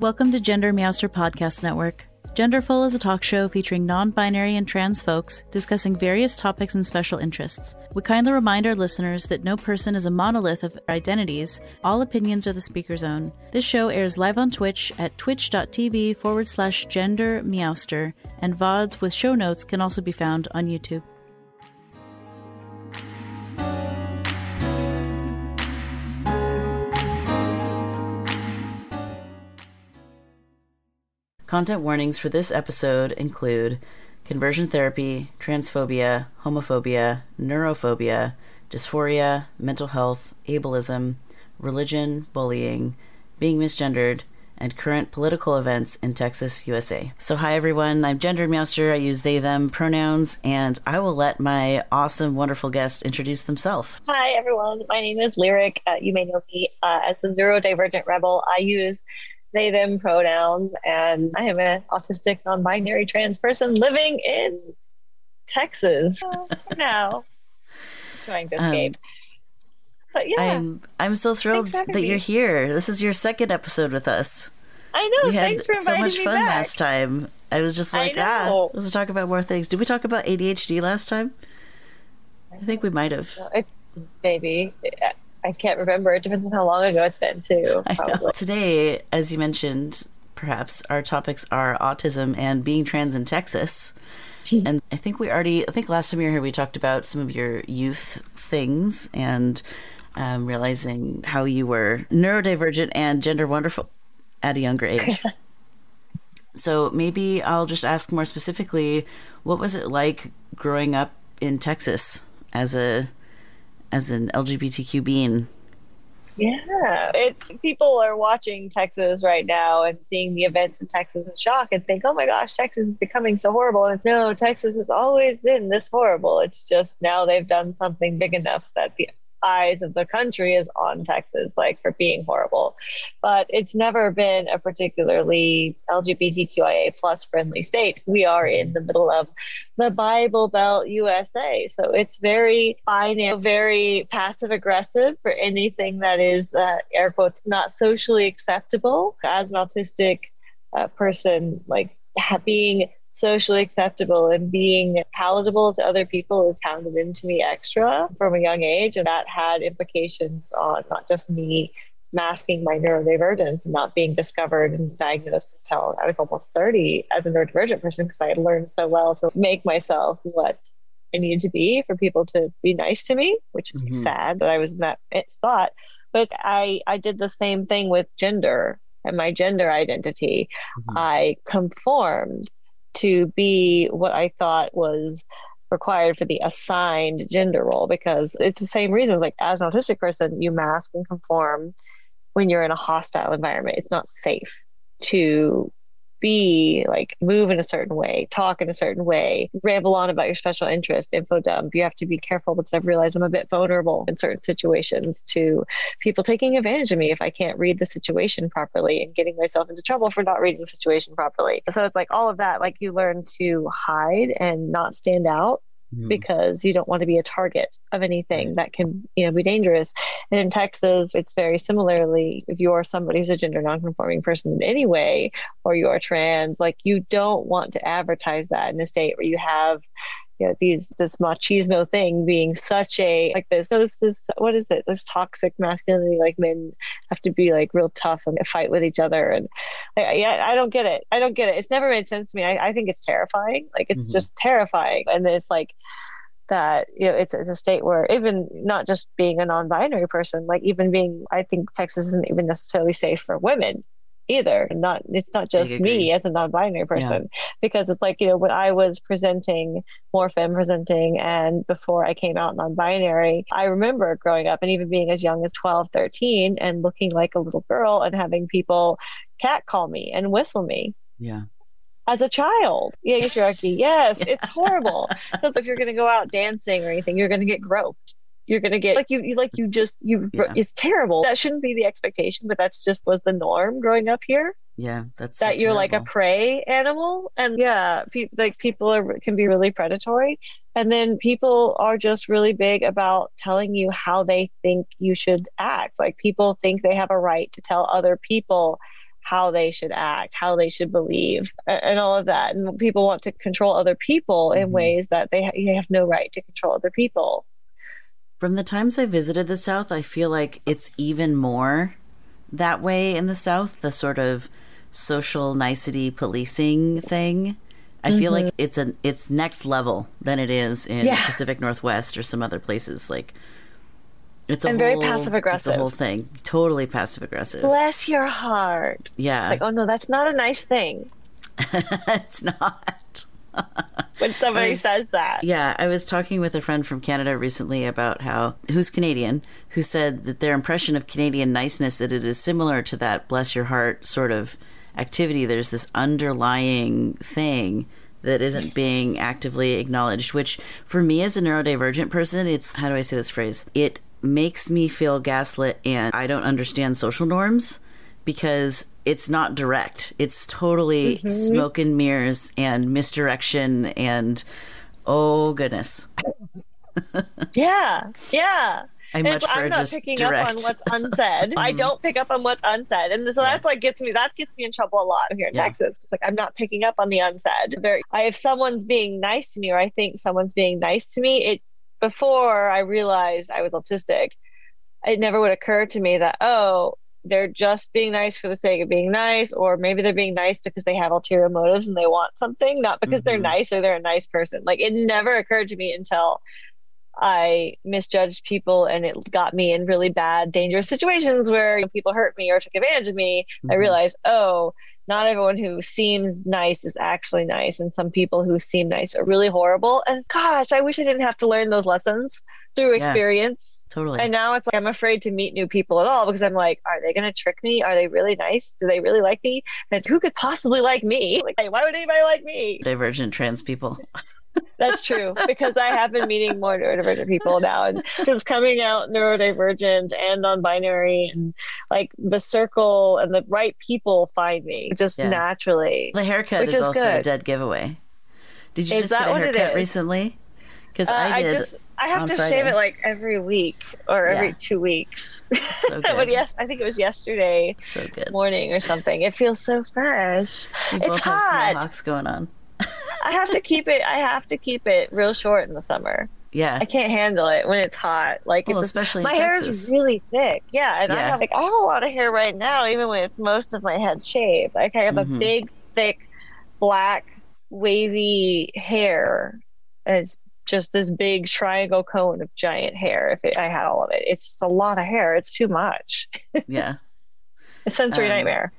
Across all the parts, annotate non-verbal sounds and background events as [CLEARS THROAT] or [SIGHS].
Welcome to Gender Meowster Podcast Network. Genderful is a talk show featuring non binary and trans folks discussing various topics and special interests. We kindly remind our listeners that no person is a monolith of identities, all opinions are the speaker's own. This show airs live on Twitch at twitch.tv forward slash gender meowster, and VODs with show notes can also be found on YouTube. Content warnings for this episode include conversion therapy, transphobia, homophobia, neurophobia, dysphoria, mental health, ableism, religion, bullying, being misgendered, and current political events in Texas, USA. So, hi everyone, I'm Gender Meowster. I use they, them pronouns, and I will let my awesome, wonderful guest introduce themselves. Hi everyone, my name is Lyric. Uh, you may know me uh, as the neurodivergent rebel. I use they them pronouns and i am an autistic non-binary trans person living in texas [LAUGHS] now trying to um, escape. Um, but yeah. I'm i'm so thrilled that me. you're here. This is your second episode with us. I know. We had so much fun back. last time. I was just like ah let's talk about more things. Did we talk about adhd last time? I think we might have. Maybe I can't remember. It depends on how long ago it's been, too. [LAUGHS] Today, as you mentioned, perhaps our topics are autism and being trans in Texas. and I think we already, I think last time you were here, we talked about some of your youth things and um, realizing how you were neurodivergent and gender wonderful at a younger age. [LAUGHS] so maybe I'll just ask more specifically what was it like growing up in Texas as a as an LGBTQ being? Yeah, it's people are watching Texas right now and seeing the events in Texas in shock and think, "Oh my gosh, Texas is becoming so horrible." And no, Texas has always been this horrible. It's just now they've done something big enough that the eyes of the country is on Texas, like for being horrible. But it's never been a particularly LGBTQIA plus friendly state. We are in the middle of the Bible Belt USA. So it's very fine, very passive aggressive for anything that is, uh, air quotes, not socially acceptable. As an autistic uh, person, like being socially acceptable and being palatable to other people is pounded into me extra from a young age. And that had implications on not just me masking my neurodivergence and not being discovered and diagnosed until I was almost 30 as a neurodivergent person because I had learned so well to make myself what I needed to be for people to be nice to me, which is mm-hmm. sad that I was in that thought. But I, I did the same thing with gender and my gender identity. Mm-hmm. I conformed to be what I thought was required for the assigned gender role because it's the same reason. Like as an autistic person, you mask and conform when you're in a hostile environment. It's not safe to be like move in a certain way, talk in a certain way, ramble on about your special interest, info dump. You have to be careful because I've realized I'm a bit vulnerable in certain situations to people taking advantage of me if I can't read the situation properly and getting myself into trouble for not reading the situation properly. So it's like all of that, like you learn to hide and not stand out mm-hmm. because you don't want to be a target of anything that can you know be dangerous and in texas it's very similarly if you're somebody who's a gender nonconforming person in any way or you're trans like you don't want to advertise that in a state where you have you know these this machismo thing being such a like this this, this what is it? This toxic masculinity like men have to be like real tough and fight with each other. And I, yeah I don't get it. I don't get it. It's never made sense to me. I, I think it's terrifying. Like it's mm-hmm. just terrifying. And it's like that you know it's, it's a state where even not just being a non-binary person like even being I think Texas isn't even necessarily safe for women either. Not it's not just me as a non-binary person yeah. because it's like you know when I was presenting more femme presenting and before I came out non-binary, I remember growing up and even being as young as 12, 13 and looking like a little girl and having people cat call me and whistle me. Yeah as a child. Yeah, patriarchy. Yes, [LAUGHS] it's horrible. so if you're going to go out dancing or anything, you're going to get groped you're gonna get like you, you like you just you yeah. it's terrible that shouldn't be the expectation but that's just was the norm growing up here yeah that's that so you're like a prey animal and yeah pe- like people are can be really predatory and then people are just really big about telling you how they think you should act like people think they have a right to tell other people how they should act, how they should believe, and all of that. And people want to control other people in Mhm. ways that they, ha- they have no right to control other people. From the times I visited the South, I feel like it's even more that way in the South, the sort of social nicety policing thing. I feel like it's a it's next level than it is in Mm-hmm. Yeah. Pacific Northwest or some other places. Like it's a And very passive-aggressive. It's whole thing. Totally passive aggressive. Bless your heart. Yeah. Like, oh no, that's not a nice thing [LAUGHS] it's not. [LAUGHS] when somebody was- says that. Yeah, I was talking with a friend from Canada recently about how who's Canadian, who said that their impression of Canadian niceness that it is similar to that bless your heart sort of activity. There's this underlying thing that isn't being actively acknowledged, which for me as a neurodivergent person, it's how do I say this phrase? It makes me feel gaslit and I don't understand social norms because it's not direct. It's totally smoke and mirrors and misdirection and oh goodness. [LAUGHS] Yeah, yeah. I much I'm not just picking direct. Mm-hmm. up on what's unsaid. I [LAUGHS] don't pick up on what's unsaid, and so that's like gets me. That gets me in trouble a lot here in Yeah. Texas. It's like I'm not picking up on the unsaid. There, I if someone's being nice to me, or I think someone's being nice to me, it before I realized I was autistic, it never would occur to me that oh they're just being nice for the sake of being nice, or maybe they're being nice because they have ulterior motives and they want something, not because they're Mhm. nice or they're a nice person. Like it never occurred to me until I misjudged people and it got me in really bad, dangerous situations where people hurt me or took advantage of me. I Mhm. realized, oh, not everyone who seems nice is actually nice. And some people who seem nice are really horrible. And gosh, I wish I didn't have to learn those lessons through Yeah. Totally. And now it's like I'm afraid to meet new people at all because I'm like, are they going to trick me? Are they really nice? Do they really like me? And who could possibly like me? Like, why would anybody like me? Divergent trans people. [LAUGHS] That's true because I have been meeting more neurodivergent people now, and since coming out neurodivergent and non-binary, and like the circle and the right people find me just Yeah. naturally. The haircut is, is also a dead giveaway. Did you Is just get a haircut recently? Because Uh, I did. just I have to Friday. shave it like every week or every Yeah. two weeks. so [LAUGHS] but good. yes, I think it was yesterday So good. morning or something. It feels so fresh. It's hot. mohawks going on. [LAUGHS] I have to keep it. I have to keep it real short in the summer. Yeah. I can't handle it when it's hot. Like Well, especially in my hair is really thick. Yeah, and I Yeah. have like I have a lot of hair right now, even with most of my head shaved. Like I have Mhm. a big, thick, black, wavy hair. And it's just this big triangle cone of giant hair. If it, I had all of it, it's a lot of hair. It's too much. [LAUGHS] yeah. A sensory Um, nightmare.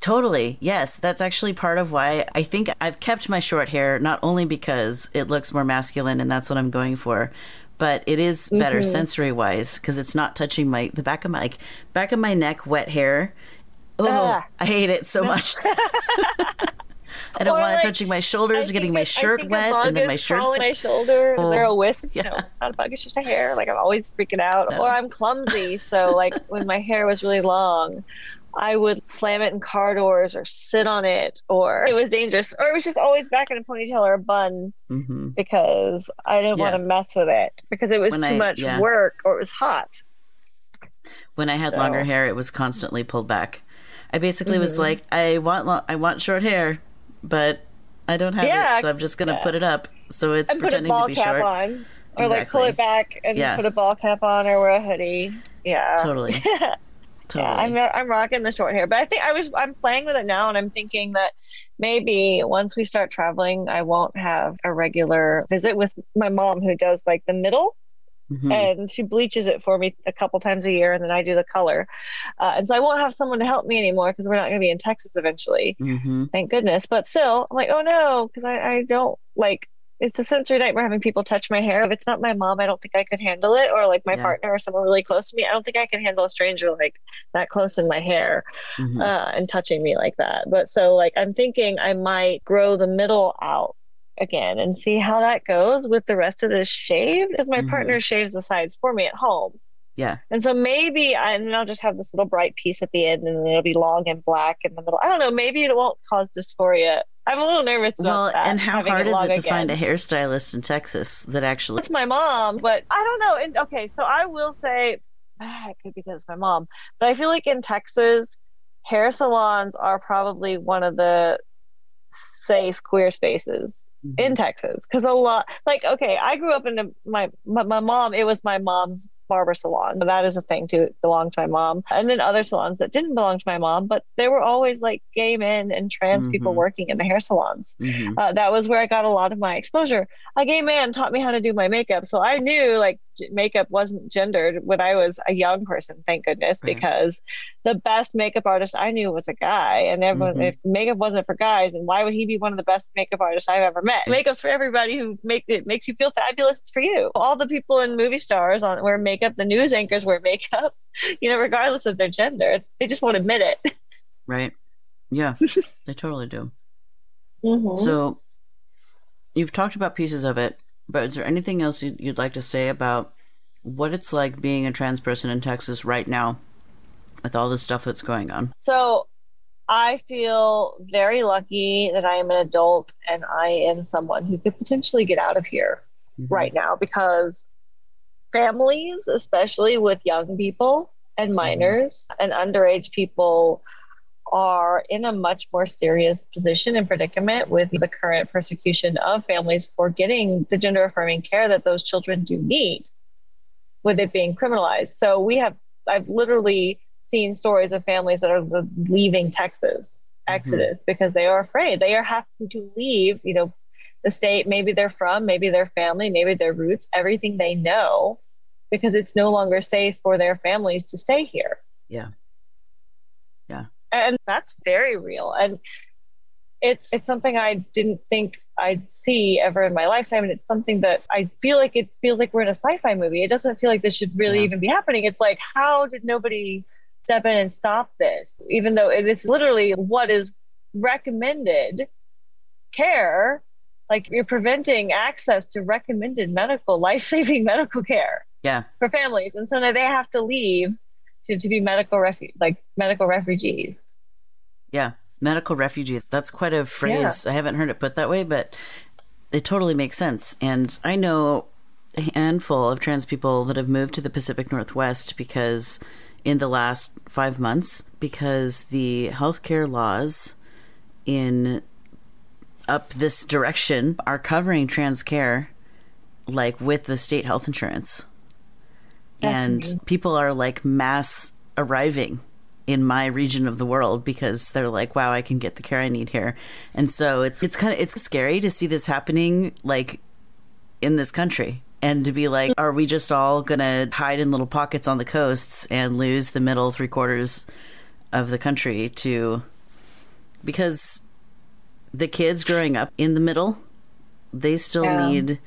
Totally. Yes. That's actually part of why I think I've kept my short hair, not only because it looks more masculine and that's what I'm going for, but it is better Mhm. sensory wise because it's not touching my the back of my like, back of my neck, wet hair. Oh, Ah. I hate it so [LAUGHS] much. [LAUGHS] I don't Or, want like, it touching my shoulders, getting my shirt wet, and then my shirt's crawling my shoulder. Is there a wisp? Yeah. No, it's not a bug. It's just a hair. Like I'm always freaking out, No. or I'm clumsy. So like [LAUGHS] when my hair was really long, I would slam it in car doors or sit on it, or it was dangerous, or it was just always back in a ponytail or a bun hmm because I didn't want to mess with it because it was When too I- much yeah. work or it was hot. When I had So- longer hair, it was constantly pulled back. I basically was Mhm. like, I want lo- I want short hair, but I don't have Yeah, it, so I'm just gonna yeah. put it up. So it's And pretending to be cap short. on, or like pull it back and Yeah. put a ball cap on, or wear a hoodie. Yeah, Totally. [LAUGHS] Totally. Yeah, I'm I'm rocking the short hair, but I think I was I'm playing with it now, and I'm thinking that maybe once we start traveling, I won't have a regular visit with my mom who does like the middle, Mhm. and she bleaches it for me a couple times a year, and then I do the color, uh, and so I won't have someone to help me anymore because we're not going to be in Texas eventually, Mhm. thank goodness. But still, I'm like, oh no, because I I don't like. It's a sensory nightmare having people touch my hair. If it's not my mom, I don't think I could handle it, or like my Yeah. partner or someone really close to me. I don't think I can handle a stranger like that close in my hair Mhm. uh, and touching me like that. But so like I'm thinking I might grow the middle out again and see how that goes with the rest of this shave because my Mhm. partner shaves the sides for me at home. yeah. And so maybe I, and I'll just have this little bright piece at the end and it'll be long and black in the middle. I don't know. Maybe it won't cause dysphoria. I'm a little nervous about Well, that. and how hard is long it to again. find a hairstylist in Texas that actually? It's my mom, but I don't know. And okay, so I will say ah, [SIGHS] it could be because it's my mom, but I feel like in Texas, hair salons are probably one of the safe queer spaces mm-hmm. In mm-hmm. Texas because a lot like okay I grew up in a, my, my my mom it was my mom's barber salon. But that is a thing to belong to my mom. And then other salons that didn't belong to my mom, but there were always like gay men and trans mm-hmm. people working in the hair salons. Mm-hmm. Uh, that was where I got a lot of my exposure. A gay man taught me how to do my makeup. So I knew like makeup wasn't gendered when I was a young person, thank goodness, right. because the best makeup artist I knew was a guy. And everyone, mm-hmm. if makeup wasn't for guys, then why would he be one of the best makeup artists I've ever met? Makeup's for everybody who make it makes you feel fabulous. It's for you. All the people in movie stars on wear makeup, the news anchors wear makeup, [LAUGHS] you know, regardless of their gender. They just won't admit it. [LAUGHS] Right. Yeah, [LAUGHS] they totally do. Mm-hmm. So you've talked about pieces of it, but is there anything else you'd like to say about what it's like being a trans person in Texas right now with all the stuff that's going on? So I feel very lucky that I am an adult and I am someone who could potentially get out of here mm-hmm. right now because families, especially with young people and mm-hmm. minors and underage people, are in a much more serious position and predicament with the current persecution of families for getting the gender affirming care that those children do need with it being criminalized. So we have, I've literally seen stories of families that are leaving Texas, mm-hmm. exodus, mm-hmm. because they are afraid. They are having to leave, you know, the state maybe they're from, maybe their family, maybe their roots, everything they know, because it's no longer safe for their families to stay here. Yeah. Yeah. And that's very real. And it's it's something I didn't think I'd see ever in my lifetime. And it's something that I feel like it feels like we're in a sci-fi movie. It doesn't feel like this should really yeah. even be happening. It's like, how did nobody step in and stop this, even though it is literally what is recommended care. Like you're preventing access to recommended medical, life saving [LAUGHS] medical care. Yeah. For families. And so now they have to leave to, to be medical refu- like medical refugees. Yeah. Medical refugees. That's quite a phrase. Yeah. I haven't heard it put that way, but it totally makes sense. And I know a handful of trans people that have moved to the Pacific Northwest because in the last five months because the healthcare laws in up this direction are covering trans care like with the state health insurance. That's and amazing. people are like mass arriving in my region of the world because they're like, wow, I can get the care I need here. And so it's it's kind of it's scary to see this happening like in this country and to be like, are we just all gonna hide in little pockets on the coasts and lose the middle three quarters of the country to because the kids growing up in the middle, they still yeah. need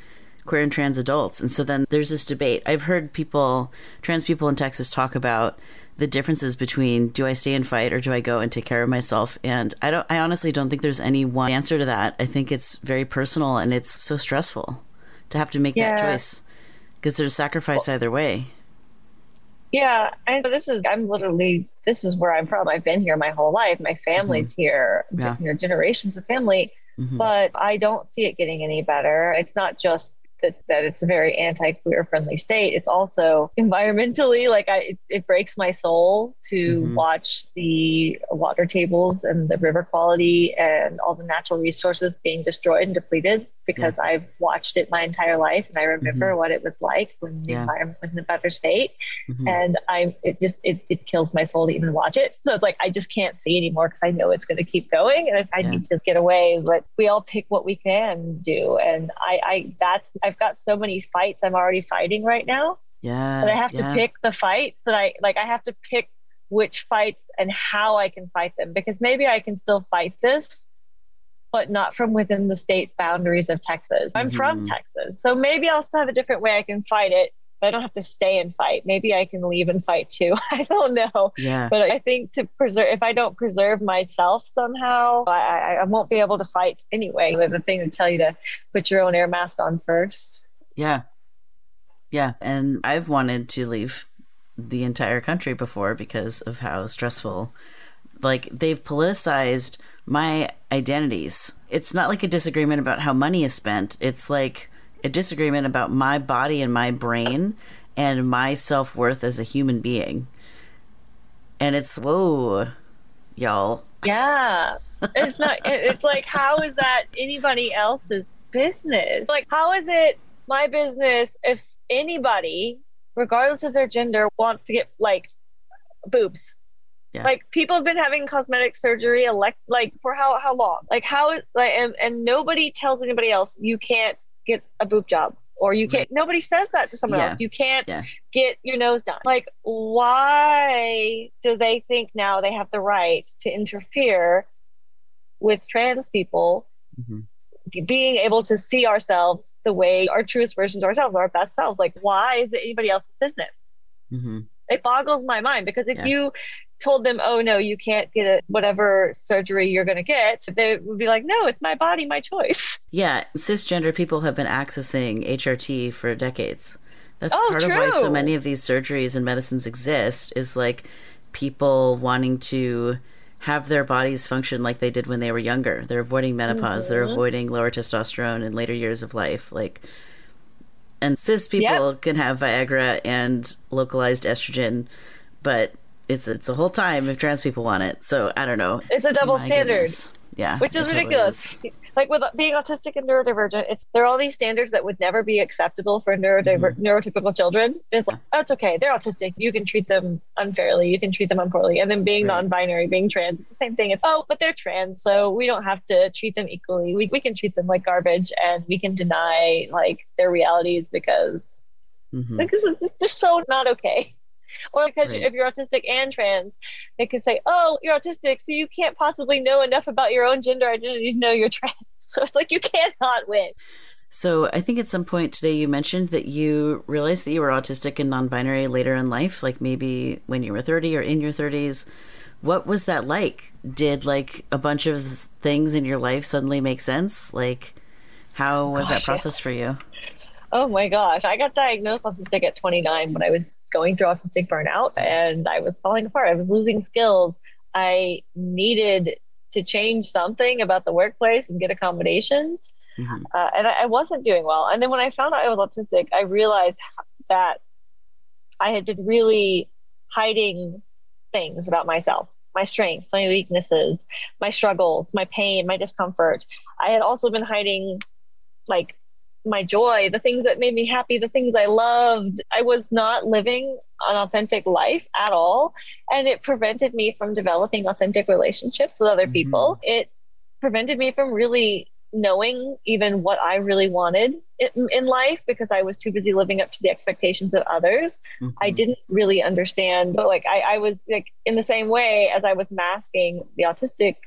queer and trans adults. And so then there's this debate. I've heard people, trans people in Texas, talk about the differences between do I stay and fight or do I go and take care of myself? And I don't I honestly don't think there's any one answer to that. I think it's very personal and it's so stressful to have to make yeah. that choice because there's sacrifice either way. Yeah, and this is I'm literally this is where I'm from. I've been here my whole life. My family's mm-hmm. here, yeah. you know, generations of family. Mm-hmm. But I don't see it getting any better. It's not just that, that it's a very anti-queer friendly state it's also [LAUGHS] environmentally like I, it, it breaks my soul to mm-hmm. watch the water tables and the river quality and all the natural resources being destroyed and depleted because yeah. I've watched it my entire life and I remember mm-hmm. what it was like when the yeah. environment was in a better state. Mm-hmm. And I it just it, it kills my soul to even watch it. So it's like I just can't see anymore because I know it's going to keep going and I yeah. need to get away. But we all pick what we can do, and I I that's I've got so many fights I'm already fighting right now. Yeah, but I have to pick the fights that I like. I have to pick which fights and how I can fight them because maybe I can still fight this but not from within the state boundaries of Texas. I'm mm-hmm. from Texas. So maybe I'll have a different way I can fight it, but I don't have to stay and fight. Maybe I can leave and fight too. [LAUGHS] I don't know. Yeah. But I think to preserve, if I don't preserve myself somehow, I, I won't be able to fight anyway. The thing to tell you to put your own air mask on first. Yeah. Yeah. And I've wanted to leave the entire country before because of how stressful like they've politicized my identities. It's not like a disagreement about how money is spent. It's like a disagreement about my body and my brain and my self worth as a human being. And it's, whoa, y'all. Yeah. It's not, it's like, how is that anybody else's business? Like, how is it my business if anybody, regardless of their gender, wants to get like boobs? Yeah. Like people have been having cosmetic surgery elect like for how how long? Like how like and, and nobody tells anybody else you can't get a boob job or you can't right. nobody says that to someone yeah. else you can't yeah. get your nose done like why do they think now they have the right to interfere with trans people mm-hmm. being able to see ourselves the way our truest versions of ourselves our best selves like why is it anybody else's business mm-hmm. it boggles my mind because if yeah. you told them, oh no, you can't get it, whatever surgery you're going to get, they would be like, no, it's my body, my choice. [LAUGHS] Yeah, cisgender people have been accessing HRT for decades. That's oh, part true. of why so many of these surgeries and medicines exist is like people wanting to have their bodies function like they did when they were younger. They're avoiding menopause, mm-hmm. they're avoiding lower testosterone in later years of life. Like and cis people yep. can have Viagra and localized estrogen, but it's it's a whole time if trans people want it. So I don't know. It's a double My standard. Goodness. Yeah, which is ridiculous. Totally is. Like with being autistic and neurodivergent, it's there are all these standards that would never be acceptable for neurodiver- mm-hmm. neurotypical children. It's like oh, it's okay, they're autistic. You can treat them unfairly. You can treat them unpoorly. And then being right. non-binary, being trans, it's the same thing. It's oh, but they're trans, so we don't have to treat them equally. We we can treat them like garbage, and we can deny like their realities because mm-hmm. because it's just so not okay or because right. if you're autistic and trans, they can say, "Oh, you're autistic, so you can't possibly know enough about your own gender identity to know you're trans." [LAUGHS] So it's like you cannot win. So I think at some point today you mentioned that you realized that you were autistic and non-binary later in life, like maybe when you were 30 or in your 30s. What was that like? Did like a bunch of things in your life suddenly make sense? Like how was gosh, that process for you? Oh my gosh. I got diagnosed autistic at 29 when I was going through autistic burnout and I was falling apart. I was losing skills. I needed to change something about the workplace and get accommodations. Mm-hmm. Uh, and I, I, wasn't doing well. And then when I found out I was autistic, I realized that I had been really hiding things about myself my strengths, my weaknesses, my struggles, my pain, my discomfort. I had also been hiding like my joy, the things that made me happy, the things I loved. I was not living an authentic life at all. And it prevented me from developing authentic relationships with other mm-hmm. people. It prevented me from really knowing even what I really wanted in, in, life because I was too busy living up to the expectations of others. Mm-hmm. I didn't really understand, but like I, I was like in the same way as I was masking the autistic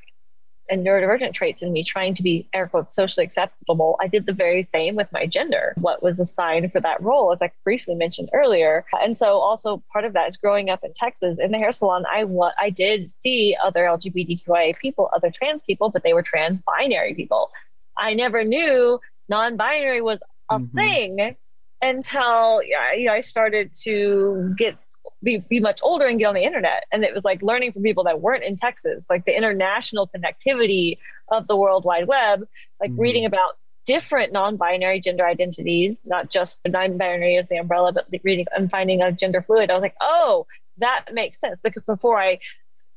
and neurodivergent traits in me trying to be air quotes socially acceptable i did the very same with my gender. What was assigned for that role as i briefly mentioned earlier. And so also part of that is growing up in texas in the hair salon i wa- i did see other lgbtqia people other trans people but they were trans binary people. I never knew non-binary was a mm-hmm. thing until yeah, I started to get be, be much older and get on the internet. And it was like learning from people that weren't in Texas, like the international connectivity of the World Wide Web, like mm-hmm. reading about different non-binary gender identities, not just the non-binary as the umbrella, but reading and finding a gender fluid. I was like, oh, that makes sense. Because before I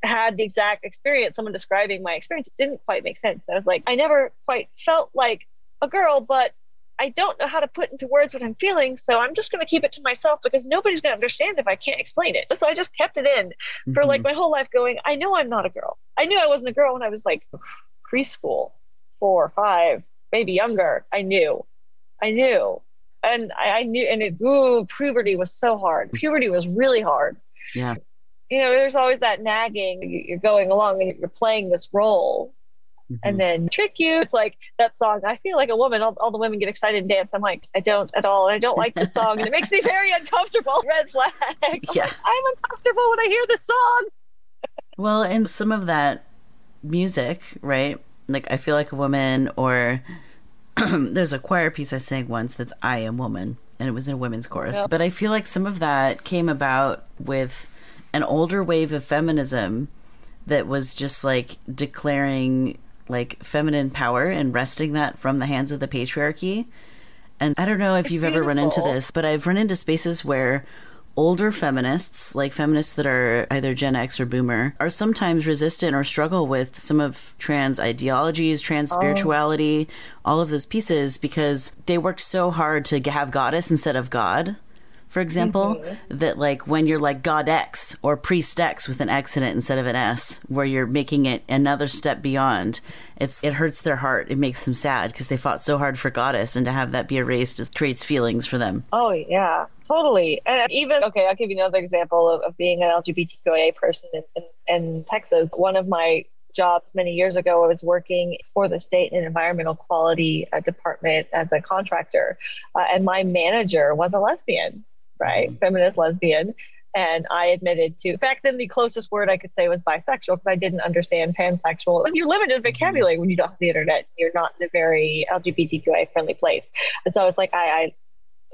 had the exact experience, someone describing my experience, it didn't quite make sense. I was like, I never quite felt like a girl, but I don't know how to put into words what I'm feeling, so I'm just going to keep it to myself because nobody's going to understand if I can't explain it. So I just kept it in mm-hmm. for like mm-hmm. my whole life going, I know I'm not a girl. I knew I wasn't a girl when I was like preschool, four, or five, maybe younger. I knew. I knew. And I, I knew, and it, ooh, puberty was so hard. Puberty was really hard. Yeah. You know, there's always that nagging. You're going along and you're playing this role mm-hmm. and then trick you. It's like that song. I feel like a woman. All, all the women get excited and dance. I'm like, I don't at all. I don't like the song, and it makes me [LAUGHS] very uncomfortable. Red flag. I'm yeah, like, I'm uncomfortable when I hear this song. well, and some of that music, right? Like I feel like a woman, or [CLEARS THROAT] there's a choir piece I sang once that's "I Am Woman," and it was in a women's chorus. Yep. But I feel like some of that came about with an older wave of feminism that was just like declaring like feminine power and wresting that from the hands of the patriarchy. And I don't know if you've ever run into this, but I've run into spaces where older feminists, like feminists that are either Gen X or Boomer, are sometimes resistant or struggle with some of trans ideologies, trans oh. spirituality, oh. all of those pieces because they worked so hard to have goddess instead of God for example, mm-hmm. that like when you're like God X or Priest X with an X in it instead of an S, where you're making it another step beyond, it's it hurts their heart. It makes them sad because they fought so hard for Goddess, and to have that be erased creates feelings for them. Oh yeah, totally. And even okay, I'll give you another example of, of being an LGBTQIA person in, in, in Texas. One of my jobs many years ago. I was working for the state and environmental quality uh, department as a contractor, uh, and my manager was a lesbian right? Mm-hmm. Feminist lesbian. And I admitted to, back then, the closest word I could say was bisexual because I didn't understand pansexual. And you're limited vocabulary when you don't have the internet. You're not in a very LGBTQI friendly place. And so I was like, I, I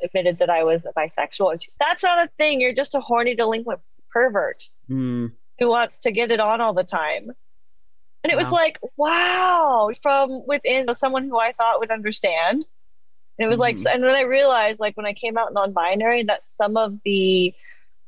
admitted that I was bisexual. And she's, that's not a thing. You're just a horny delinquent pervert mm. who wants to get it on all the time. And it wow. was like, wow, from within someone who I thought would understand and it was mm-hmm. like, and then I realized, like, when I came out non binary, that some of the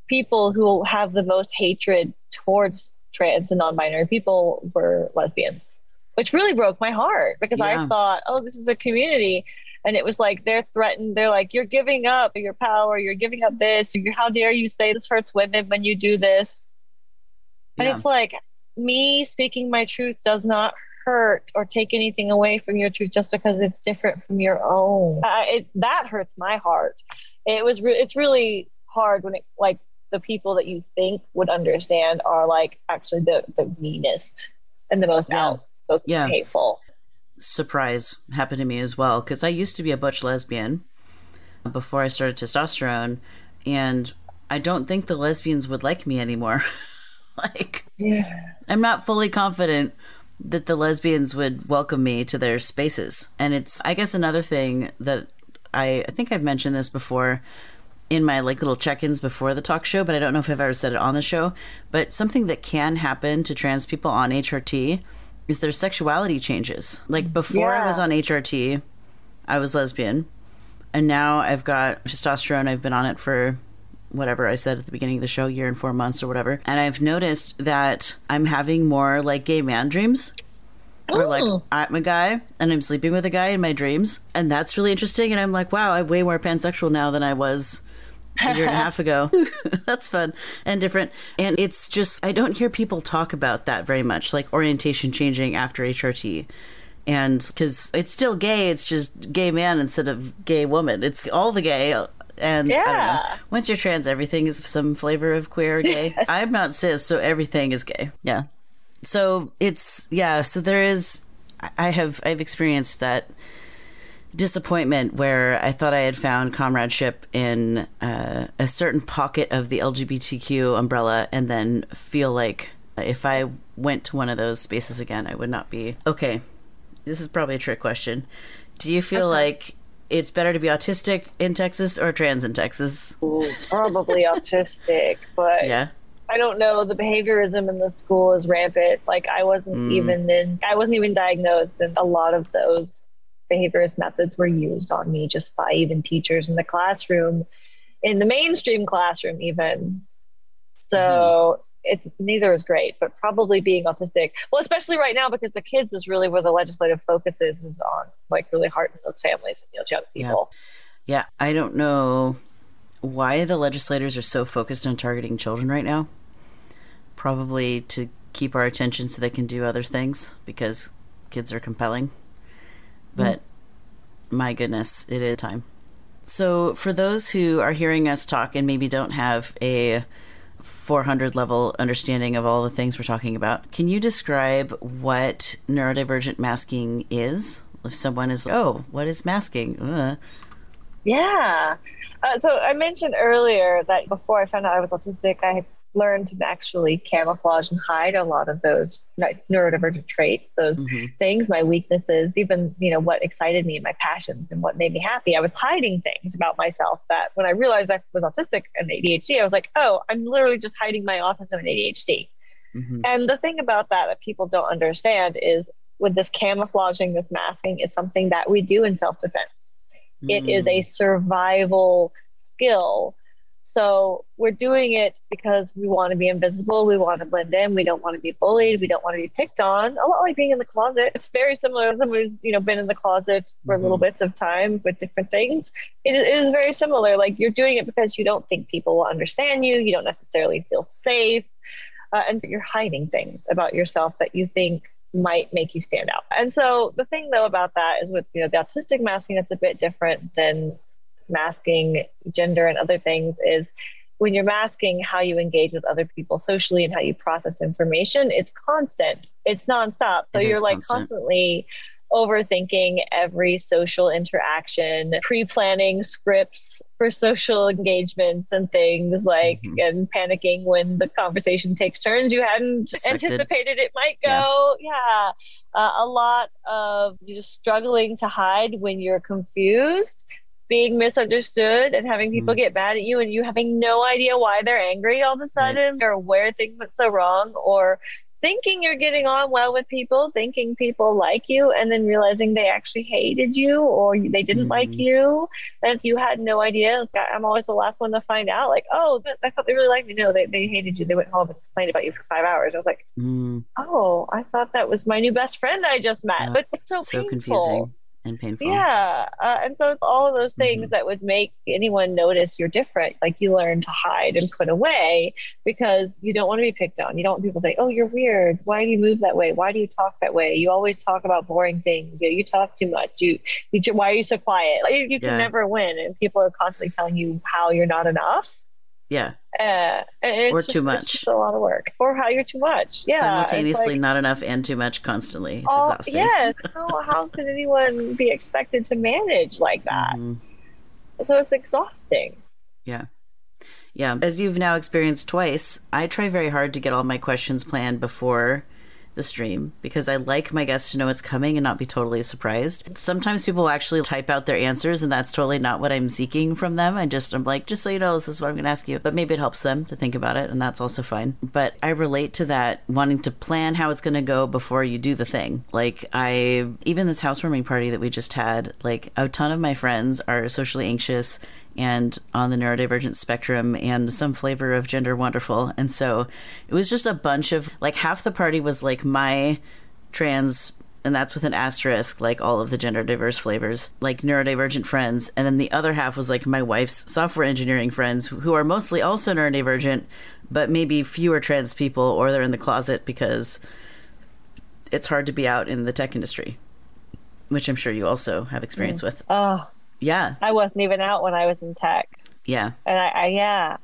people who have the most hatred towards trans and non binary people were lesbians, which really broke my heart because yeah. I thought, oh, this is a community. And it was like they're threatened. They're like, you're giving up your power. You're giving up this. How dare you say this hurts women when you do this? Yeah. And it's like, me speaking my truth does not hurt or take anything away from your truth just because it's different from your own. Uh, it, that hurts my heart. It was re- it's really hard when it like the people that you think would understand are like actually the the meanest and the most yeah. outspoken yeah. hateful. Surprise happened to me as well because I used to be a butch lesbian before I started testosterone, and I don't think the lesbians would like me anymore. [LAUGHS] like, yeah. I'm not fully confident that the lesbians would welcome me to their spaces. And it's, I guess, another thing that I, I think I've mentioned this before in my like little check-ins before the talk show, but I don't know if I've ever said it on the show. But something that can happen to trans people on HRT is their sexuality changes. Like before yeah. I was on HRT, I was lesbian, and now I've got testosterone. I've been on it for whatever I said at the beginning of the show, year and four months or whatever. And I've noticed that I'm having more like gay man dreams. Or like oh. I'm a guy and I'm sleeping with a guy in my dreams. And that's really interesting. And I'm like, wow, I'm way more pansexual now than I was a year and a half ago. [LAUGHS] [LAUGHS] That's fun and different. And it's just, I don't hear people talk about that very much, like orientation changing after HRT. And because it's still gay, it's just gay man instead of gay woman. It's all the gay, and yeah. once you're trans, everything is some flavor of queer or gay. [LAUGHS] I'm not cis, so everything is gay. Yeah. So it's yeah. So there is. I have I've experienced that disappointment where I thought I had found comradeship in uh, a certain pocket of the LGBTQ umbrella, and then feel like if I went to one of those spaces again, I would not be okay. This is probably a trick question. Do you feel okay. like it's better to be autistic in Texas or trans in Texas? Ooh, probably autistic, [LAUGHS] but yeah. I don't know. The behaviorism in the school is rampant. Like I wasn't mm. even in, I wasn't even diagnosed, and a lot of those behaviorist methods were used on me just by even teachers in the classroom, in the mainstream classroom, even. So it's neither is great, but probably being autistic. Well, especially right now because the kids is really where the legislative focus is is on like really heartening those families and those young people. Yeah. yeah, I don't know why the legislators are so focused on targeting children right now. Probably to keep our attention so they can do other things because kids are compelling. But mm. my goodness, it is time. So, for those who are hearing us talk and maybe don't have a 400 level understanding of all the things we're talking about. Can you describe what neurodivergent masking is? If someone is, oh, what is masking? Uh. Yeah. Uh, so I mentioned earlier that before I found out I was autistic, I learned to actually camouflage and hide a lot of those neurodivergent traits, those mm-hmm. things, my weaknesses, even you know what excited me, my passions, and what made me happy. I was hiding things about myself that when I realized I was autistic and ADHD, I was like, oh, I'm literally just hiding my autism and ADHD. Mm-hmm. And the thing about that that people don't understand is with this camouflaging, this masking is something that we do in self defense. Mm. It is a mm. survival skill So we're doing it because we want to be invisible. We want to blend in. We don't want to be bullied. We don't want to be picked on. A lot like being in the closet. It's very similar. Someone who's you know been in the closet for mm-hmm. little bits of time with different things. It, it is very similar. Like you're doing it because you don't think people will understand you. You don't necessarily feel safe, uh, and you're hiding things about yourself that you think might make you stand out. And so the thing though about that is with you know the autistic masking, it's a bit different than masking gender and other things is when you're masking how you engage with other people socially and how you process information, it's constant. It's nonstop. So it you're like constant. constantly overthinking every social interaction, pre-planning scripts for social engagements and things like mm-hmm. and panicking when the conversation takes turns you hadn't Expected. anticipated it might go. Yeah. yeah. Uh, a lot of just struggling to hide when you're confused being misunderstood and having people mm. get mad at you and you having no idea why they're angry all of a sudden right. or where things went so wrong or thinking you're getting on well with people, thinking people like you, and then realizing they actually hated you or they didn't mm like you, and if you had no idea. I'm always the last one to find out. Like, oh, I thought they really liked me. No, they, they hated you. They went home and complained about you for five hours. I was like, mm. oh, I thought that was my new best friend I just met. Yeah. But it's so, so confusing and painful. Yeah. Uh, and so it's all of those things mm-hmm. that would make anyone notice you're different. Like you learn to hide and put away because you don't want to be picked on. You don't want people to say, oh, you're weird. Why do you move that way? Why do you talk that way? You always talk about boring things. You, you talk too much. You, you why are you so quiet? Like, you, you can yeah. never win. And people are constantly telling you how you're not enough. Yeah. Uh, or just, too much. It's a lot of work. Or how you're too much. Yeah. Simultaneously, like, not enough and too much constantly. It's all, exhausting. Yes. [LAUGHS] how, how could anyone be expected to manage like that? Mm-hmm. So it's exhausting. Yeah. Yeah. As you've now experienced twice, I try very hard to get all my questions planned before the stream because I like my guests to know it's coming and not be totally surprised. Sometimes people actually type out their answers, and that's totally not what I'm seeking from them. I just, I'm like, just so you know, this is what I'm going to ask you. But maybe it helps them to think about it, and that's also fine. But I relate to that wanting to plan how it's going to go before you do the thing. Like, I, even this housewarming party that we just had, like, a ton of my friends are socially anxious and on the neurodivergent spectrum and some flavor of gender wonderful. And so it was just a bunch of like half the party was like my trans and that's with an asterisk, like all of the gender diverse flavors, like neurodivergent friends. And then the other half was like my wife's software engineering friends, who are mostly also neurodivergent, but maybe fewer trans people, or they're in the closet because it's hard to be out in the tech industry, which I'm sure you also have experience mm. with. Oh, yeah. I wasn't even out when I was in tech. Yeah. And I, I yeah.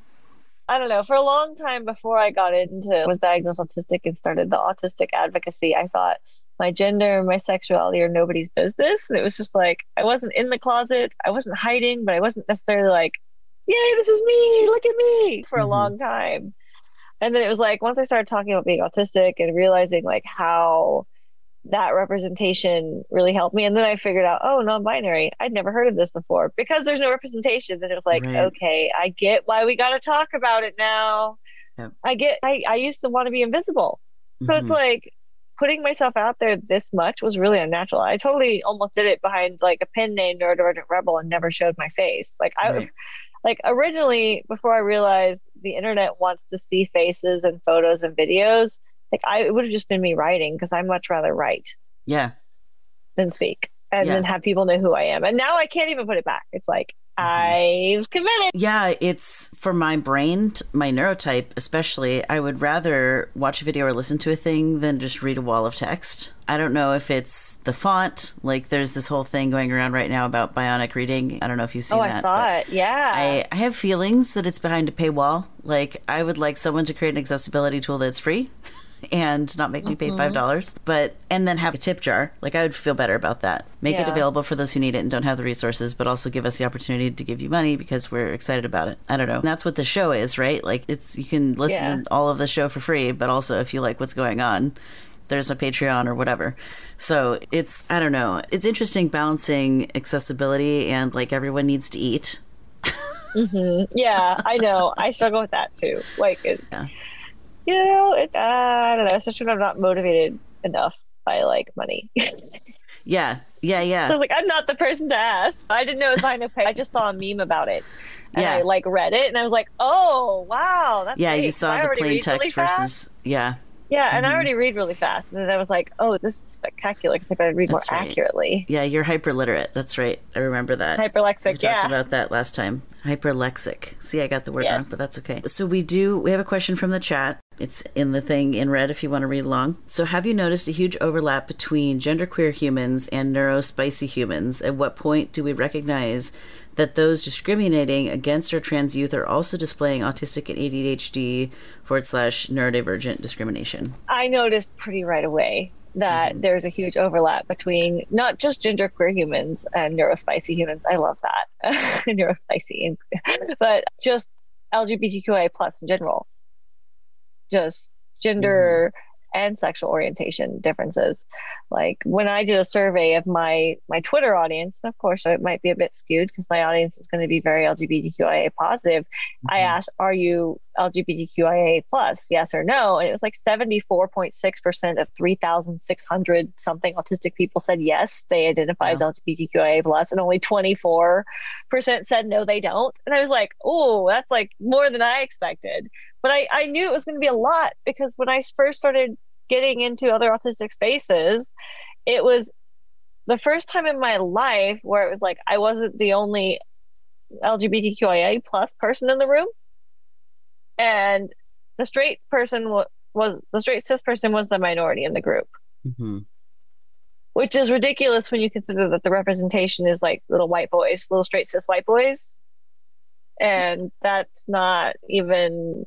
I don't know. For a long time before I got into was diagnosed autistic and started the autistic advocacy, I thought my gender my sexuality are nobody's business. And it was just like I wasn't in the closet. I wasn't hiding, but I wasn't necessarily like, Yay, this is me, look at me for mm-hmm. a long time. And then it was like once I started talking about being autistic and realizing like how that representation really helped me. And then I figured out, oh, non-binary. I'd never heard of this before because there's no representation. And it was like, right. okay, I get why we got to talk about it now. Yep. I get. I I used to want to be invisible, so mm-hmm. it's like putting myself out there this much was really unnatural. I totally almost did it behind like a pen name Neurodivergent Rebel and never showed my face. Like I. Right. [LAUGHS] Like originally, before I realized the internet wants to see faces and photos and videos, like I it would have just been me writing because I much rather write. Yeah. Than speak. And yeah. then have people know who I am. And now I can't even put it back. It's like mm-hmm. I've committed. Yeah, it's for my brain, my neurotype especially. I would rather watch a video or listen to a thing than just read a wall of text. I don't know if it's the font. Like, there's this whole thing going around right now about bionic reading. I don't know if you've seen oh, that. I saw it. Yeah. I, I have feelings that it's behind a paywall. Like, I would like someone to create an accessibility tool that's free [LAUGHS] and not make me pay five mm-hmm. dollars. But and then have a tip jar. Like I would feel better about that. Make yeah. it available for those who need it and don't have the resources, but also give us the opportunity to give you money because we're excited about it. I don't know. And that's what the show is, right? Like it's you can listen yeah. to all of the show for free, but also if you like what's going on, there's a Patreon or whatever. So it's I don't know. It's interesting balancing accessibility and like everyone needs to eat. [LAUGHS] mm-hmm. Yeah, I know. I struggle with that too. Like, yeah you know, it, uh, I don't know, especially when I'm not motivated enough by like money. [LAUGHS] yeah, yeah, yeah. So I was like, I'm not the person to ask. I didn't know it was behind a pay. I just saw a meme about it. and Yeah. I like read it and I was like, oh wow, that's Yeah, great, you saw I the plain text really versus yeah. Yeah, and I Mhm. already read really fast, and then I was like, "Oh, this is spectacular!" Because I better read That's more right. accurately. Yeah, you're hyperliterate. That's right. I remember that. Hyperlexic, we Hyperlexic, talked about that last time. Hyperlexic. See, I got the word Yes. wrong, but that's okay. So we do. We have a question from the chat. It's in the thing in red if you want to read along. So, have you noticed a huge overlap between genderqueer humans and neurospicy humans? At what point do we recognize that those discriminating against our trans youth are also displaying autistic and ADHD forward slash neurodivergent discrimination? I noticed pretty right away that Mm-hmm. there's a huge overlap between not just genderqueer humans and neurospicy humans. I love that [LAUGHS] neurospicy, [LAUGHS] but just LGBTQIA plus in general. Just gender and sexual orientation differences. Like when I did a survey of my my Twitter audience, of course it might be a bit skewed because my audience is going to be very LGBTQIA positive. I Mm-hmm. asked, "Are you LGBTQIA plus? Yes or no?" And it was like seventy four point six percent of three thousand six hundred something autistic people said yes, they identify as LGBTQIA plus, and only twenty four percent said no, they don't. And I was like, "Oh, that's like more than I expected." But I I knew it was going to be a lot because when I first started getting into other autistic spaces, it was the first time in my life where it was like I wasn't the only LGBTQIA plus person in the room, and the straight person wa- was the straight cis person was the minority in the group, hmm which is ridiculous when you consider that the representation is like little white boys, little straight cis white boys, and that's not even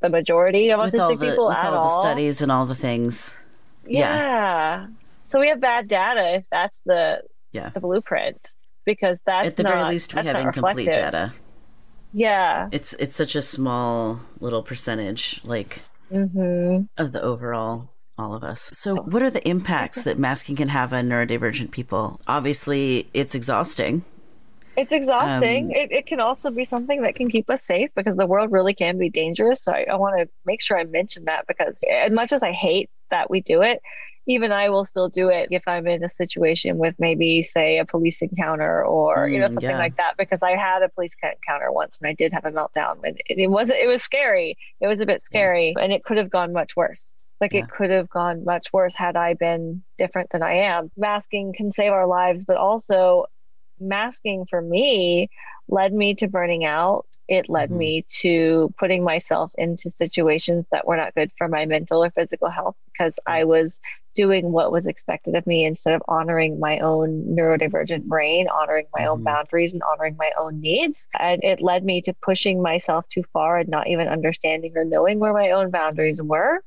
the majority of With autistic the people with at all all. the studies and all the things. Yeah. Yeah. So we have bad data if that's the Yeah. the blueprint because that's At the not, very least, we have incomplete reflective. data. Yeah. It's it's such a small little percentage, like hmm of the overall all of us. So, what are the impacts that masking can have on neurodivergent people? Obviously, it's exhausting. It's exhausting. Um, it, it can also be something that can keep us safe because the world really can be dangerous. So I, I want to make sure I mention that because as much as I hate that we do it, even I will still do it if I'm in a situation with maybe, say, a police encounter or you know Mm, something yeah. like that. Because I had a police encounter once when I did have a meltdown, and it, it wasn't. It was scary. It was a bit scary, and it could have gone much worse. Like Yeah. it could have gone much worse had I been different than I am. Masking can save our lives, but also masking for me led me to burning out. It led Mhm. me to putting myself into situations that were not good for my mental or physical health because I was doing what was expected of me instead of honoring my own neurodivergent brain, honoring my own Mhm. boundaries, and honoring my own needs. And it led me to pushing myself too far and not even understanding or knowing where my own boundaries were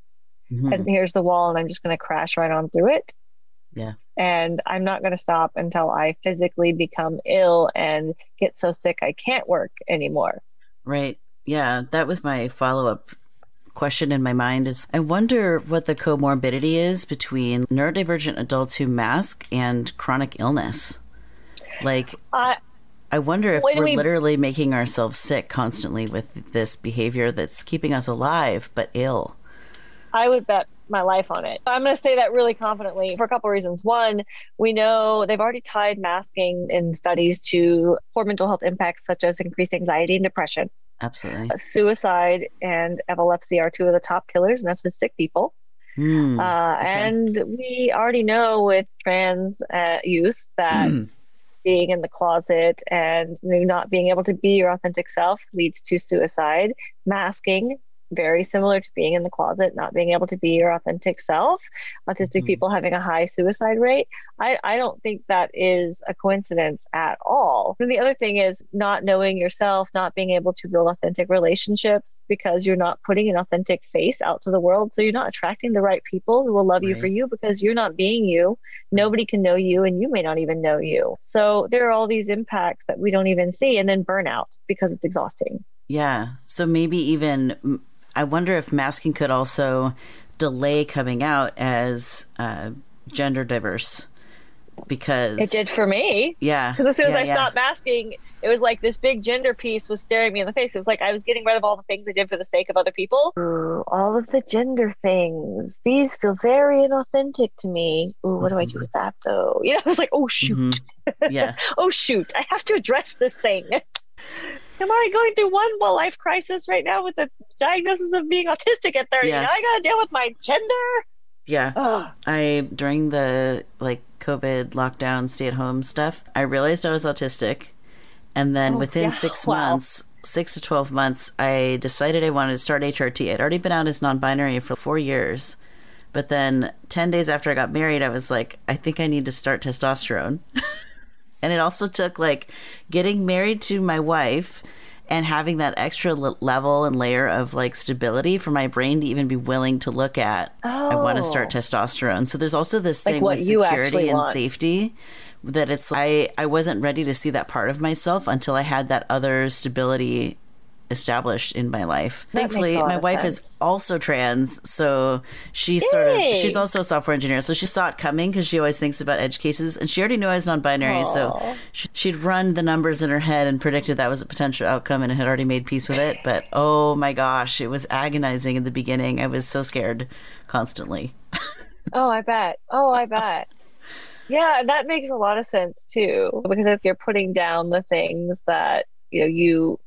Mhm. and here's the wall and i'm just going to crash right on through it Yeah. and i'm not going to stop until i physically become ill and get so sick i can't work anymore Right. Yeah, that was my follow up question in my mind is I wonder what the comorbidity is between neurodivergent adults who mask and chronic illness. Like i I wonder if we're we- literally making ourselves sick constantly with this behavior that's keeping us alive but ill. i would bet my life on it i'm going to say that really confidently for a couple reasons one we know they've already tied masking in studies to poor mental health impacts such as increased anxiety and depression Absolutely. suicide and epilepsy are two of the top killers in autistic people Hmm. Uh, and we already know with trans uh, youth that being in the closet and not being able to be your authentic self leads to suicide. Masking, very similar to being in the closet, not being able to be your authentic self. Autistic Mhm. people having a high suicide rate. I, I don't think that is a coincidence at all. And the other thing is not knowing yourself, not being able to build authentic relationships because you're not putting an authentic face out to the world. So you're not attracting the right people who will love you for you because you're not being you. Nobody can know you and you may not even know you. So there are all these impacts that we don't even see. And then burnout because it's exhausting. Yeah. So maybe even I wonder if masking could also delay coming out as uh, gender diverse because It did for me. yeah Because as soon as yeah, I yeah. stopped masking, it was like this big gender piece was staring me in the face. It was like I was getting rid of all the things I did for the sake of other people. Ooh, all of the gender things. These feel very inauthentic to me. Ooh, what do I do Mhm. with that though? [LAUGHS] You know, I was like, oh shoot. Mhm. yeah [LAUGHS] Oh shoot. I have to address this thing. [LAUGHS] am I going through one well life crisis right now with the diagnosis of being autistic at 30? Yeah. Now I got to deal with my gender. Yeah. Ugh. I during the like COVID lockdown stay at home stuff, I realized I was autistic. And then Oh, within yeah. 6 Wow. months, 6 to 12 months, I decided I wanted to start HRT. I'd already been out as non-binary for 4 years. But then 10 days after I got married, I was like, I think I need to start testosterone. [LAUGHS] and it also took like getting married to my wife and having that extra le- level and layer of like stability for my brain to even be willing to look at I want to oh. start Oh. testosterone. So there's also this Like thing what with security and want. safety that it's I I wasn't ready to see that part of myself until I had that other stability established in my life. That Thankfully, my wife sense. is also trans, so she's sort of she's also a software engineer, so she saw it coming because she always thinks about edge cases, and she already knew I was non-binary, so she, she'd run the numbers in her head and predicted that was a potential outcome, and had already made peace with it. But oh my gosh, it was agonizing in the beginning. I was so scared constantly. [LAUGHS] Oh, I bet. Oh, I bet. Yeah, that makes a lot of sense too. Because if you're putting down the things that you know you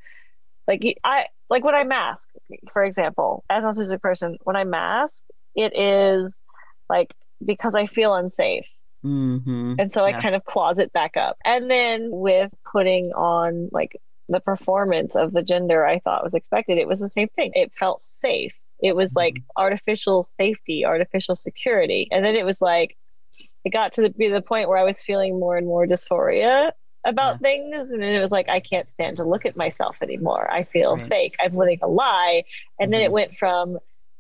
like, I like when I mask, for example, as an autistic person, when I mask, it is like because I feel unsafe. hmm And so Yeah. I kind of closet back up. And then with putting on like the performance of the gender I thought was expected, it was the same thing. It felt safe. It was like Mm-hmm. artificial safety, artificial security. And then it was like, it got to the, be the point where I was feeling more and more dysphoria about things. And then it was like, I can't stand to look at myself anymore. I feel Right. fake. I'm living a lie. And then Mhm. it went from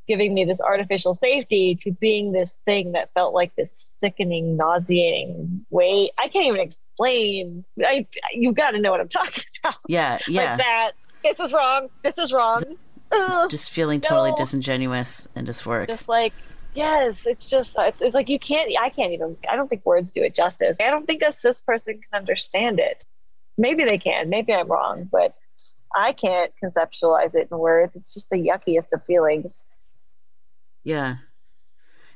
giving me this artificial safety to being this thing that felt like this sickening, nauseating weight. I can't even explain. I you've got to know what I'm talking [LAUGHS] about. Yeah, yeah. Like that. This is wrong. This is wrong. Ugh. just feeling totally No. disingenuous and dysphoric. Just like yes, it's just it's, it's like you can't. I can't even. I don't think words do it justice. I don't think a cis person can understand it. Maybe they can. Maybe I'm wrong, but I can't conceptualize it in words. It's just the yuckiest of feelings. Yeah.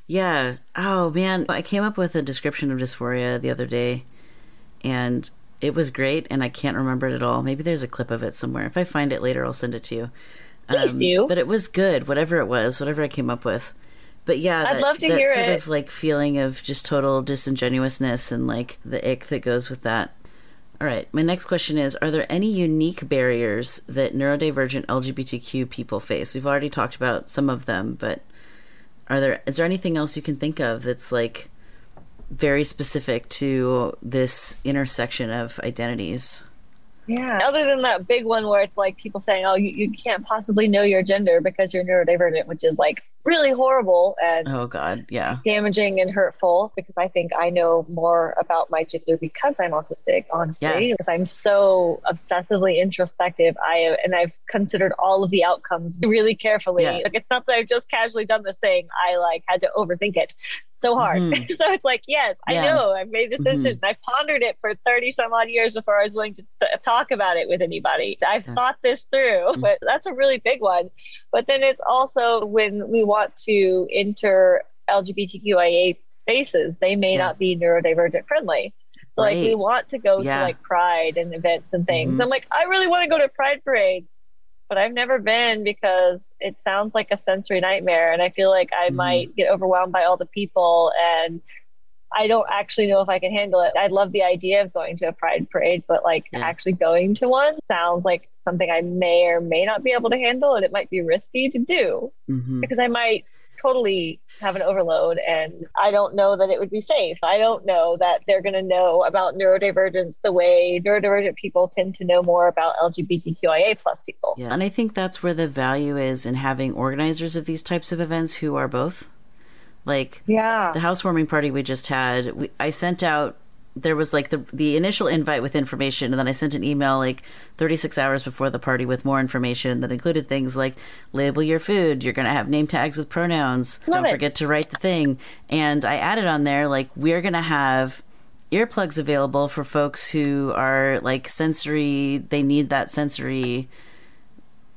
Yeah. Oh man, I came up with a description of dysphoria the other day and it was great and I can't remember it at all. Maybe there's a clip of it somewhere. If I find it later, I'll send it to you. Um, Please do. But it was good, whatever it was, whatever I came up with. But yeah, I'd that, love to that hear sort it. of like feeling of just total disingenuousness and like the ick that goes with that. All right, my next question is Are there any unique barriers that neurodivergent LGBTQ people face? We've already talked about some of them, but are there is there anything else you can think of that's like very specific to this intersection of identities? Yeah. Other than that big one where it's like people saying, "Oh, you, you can't possibly know your gender because you're neurodivergent," which is like really horrible and Oh god, yeah. damaging and hurtful because I think I know more about my gender because I'm autistic, honestly. Yeah. Because I'm so obsessively introspective. I and I've considered all of the outcomes really carefully. Yeah. Like it's not that I've just casually done this thing. I like had to overthink it so hard. Mhm. [LAUGHS] so it's like, yes, Yeah. I know. I've made this Mhm. decision. I've pondered it for 30 some odd years before I was willing to t- talk about it with anybody. I've Yeah. thought this through, but that's a really big one. But then it's also when we want to enter LGBTQIA spaces, they may Yeah. not be neurodivergent friendly. So, Like we want to go to like Pride and events and things. Mhm. I'm like, I really want to go to Pride parade, but I've never been because it sounds like a sensory nightmare, and I feel like I Mhm. might get overwhelmed by all the people and. I don't actually know if I can handle it. I love the idea of going to a pride parade, but like Yeah. actually going to one sounds like something I may or may not be able to handle, and it might be risky to do hmm because I might totally have an overload and I don't know that it would be safe. I don't know that they're going to know about neurodivergence the way neurodivergent people tend to know more about LGBTQIA plus people. Yeah. And I think that's where the value is in having organizers of these types of events who are both. Like Yeah. the housewarming party we just had, we, I sent out there was like the the initial invite with information and then I sent an email like 36 hours before the party with more information that included things like label your food, you're going to have name tags with pronouns, Love don't it. forget to write the thing. And I added on there like we're going to have earplugs available for folks who are like sensory, they need that sensory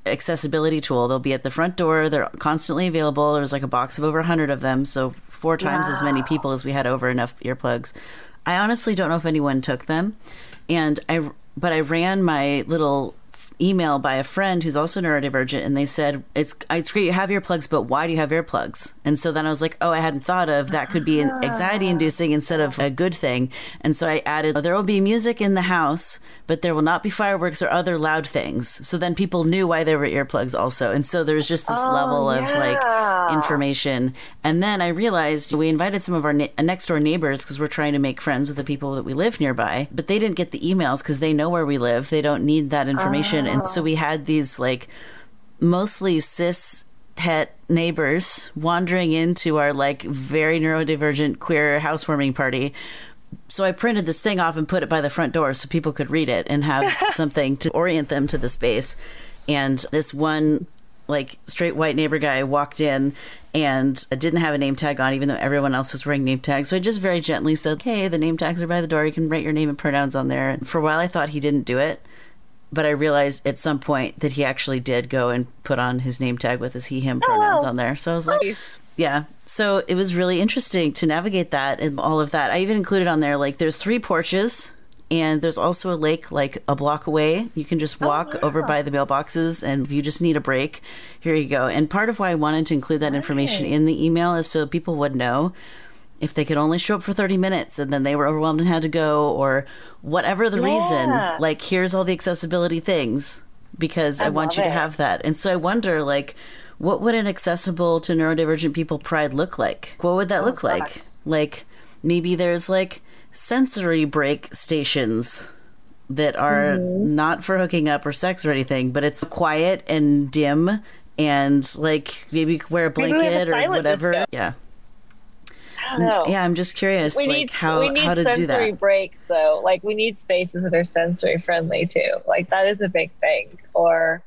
accessibility tool. They'll be at the front door. They're constantly available. There's like a box of over 100 of them, so four times as many people as we had over enough earplugs. I honestly don't know if anyone took them. And I but I ran my little email by a friend who's also neurodivergent and they said it's it's great you have earplugs but why do you have earplugs? And so then i was like oh i hadn't thought of that could be an ah. anxiety inducing instead of a good thing. And so i added there will be music in the house but there will not be fireworks or other loud things. So then people knew why there were earplugs also. And so there's just this Oh, level of like information. And then i realized we invited some of our ne- next door neighbors because we're trying to make friends with the people that we live nearby but they didn't get the emails because they know where we live. They don't need that information and so oh. we had these like mostly cis het neighbors wandering into our like very neurodivergent queer housewarming party so I printed this thing off and put it by the front door so people could read it and have [LAUGHS] something to orient them to the space. And this one, like, straight white neighbor guy walked in and didn't have a name tag on, even though everyone else was wearing name tags. So I just very gently said, Hey, the name tags are by the door. You can write your name and pronouns on there. And for a while, I thought he didn't do it. But I realized at some point that he actually did go and put on his name tag with his he, him pronouns wow. on there. So I was like, Nice. yeah. So it was really interesting to navigate that and all of that. I even included on there like there's three porches and there's also a lake like a block away. You can just oh, walk over by the mailboxes and if you just need a break, here you go. And part of why I wanted to include that information in the email is so people would know if they could only show up for 30 minutes and then they were overwhelmed and had to go or whatever the reason, like here's all the accessibility things because I, I want you to have that. And so I wonder like what would an accessible to neurodivergent people pride look like? What would that look like? gosh. Like maybe there's like sensory break stations that are Mm-hmm. not for hooking up or sex or anything, but it's quiet and dim and like maybe wear a Maybe we have a blanket or whatever. disco. Yeah. I don't know. Yeah, I'm just curious we like need how we need how to sensory do that. breaks though. Like we need spaces that are sensory friendly too. Like that is a big thing. Or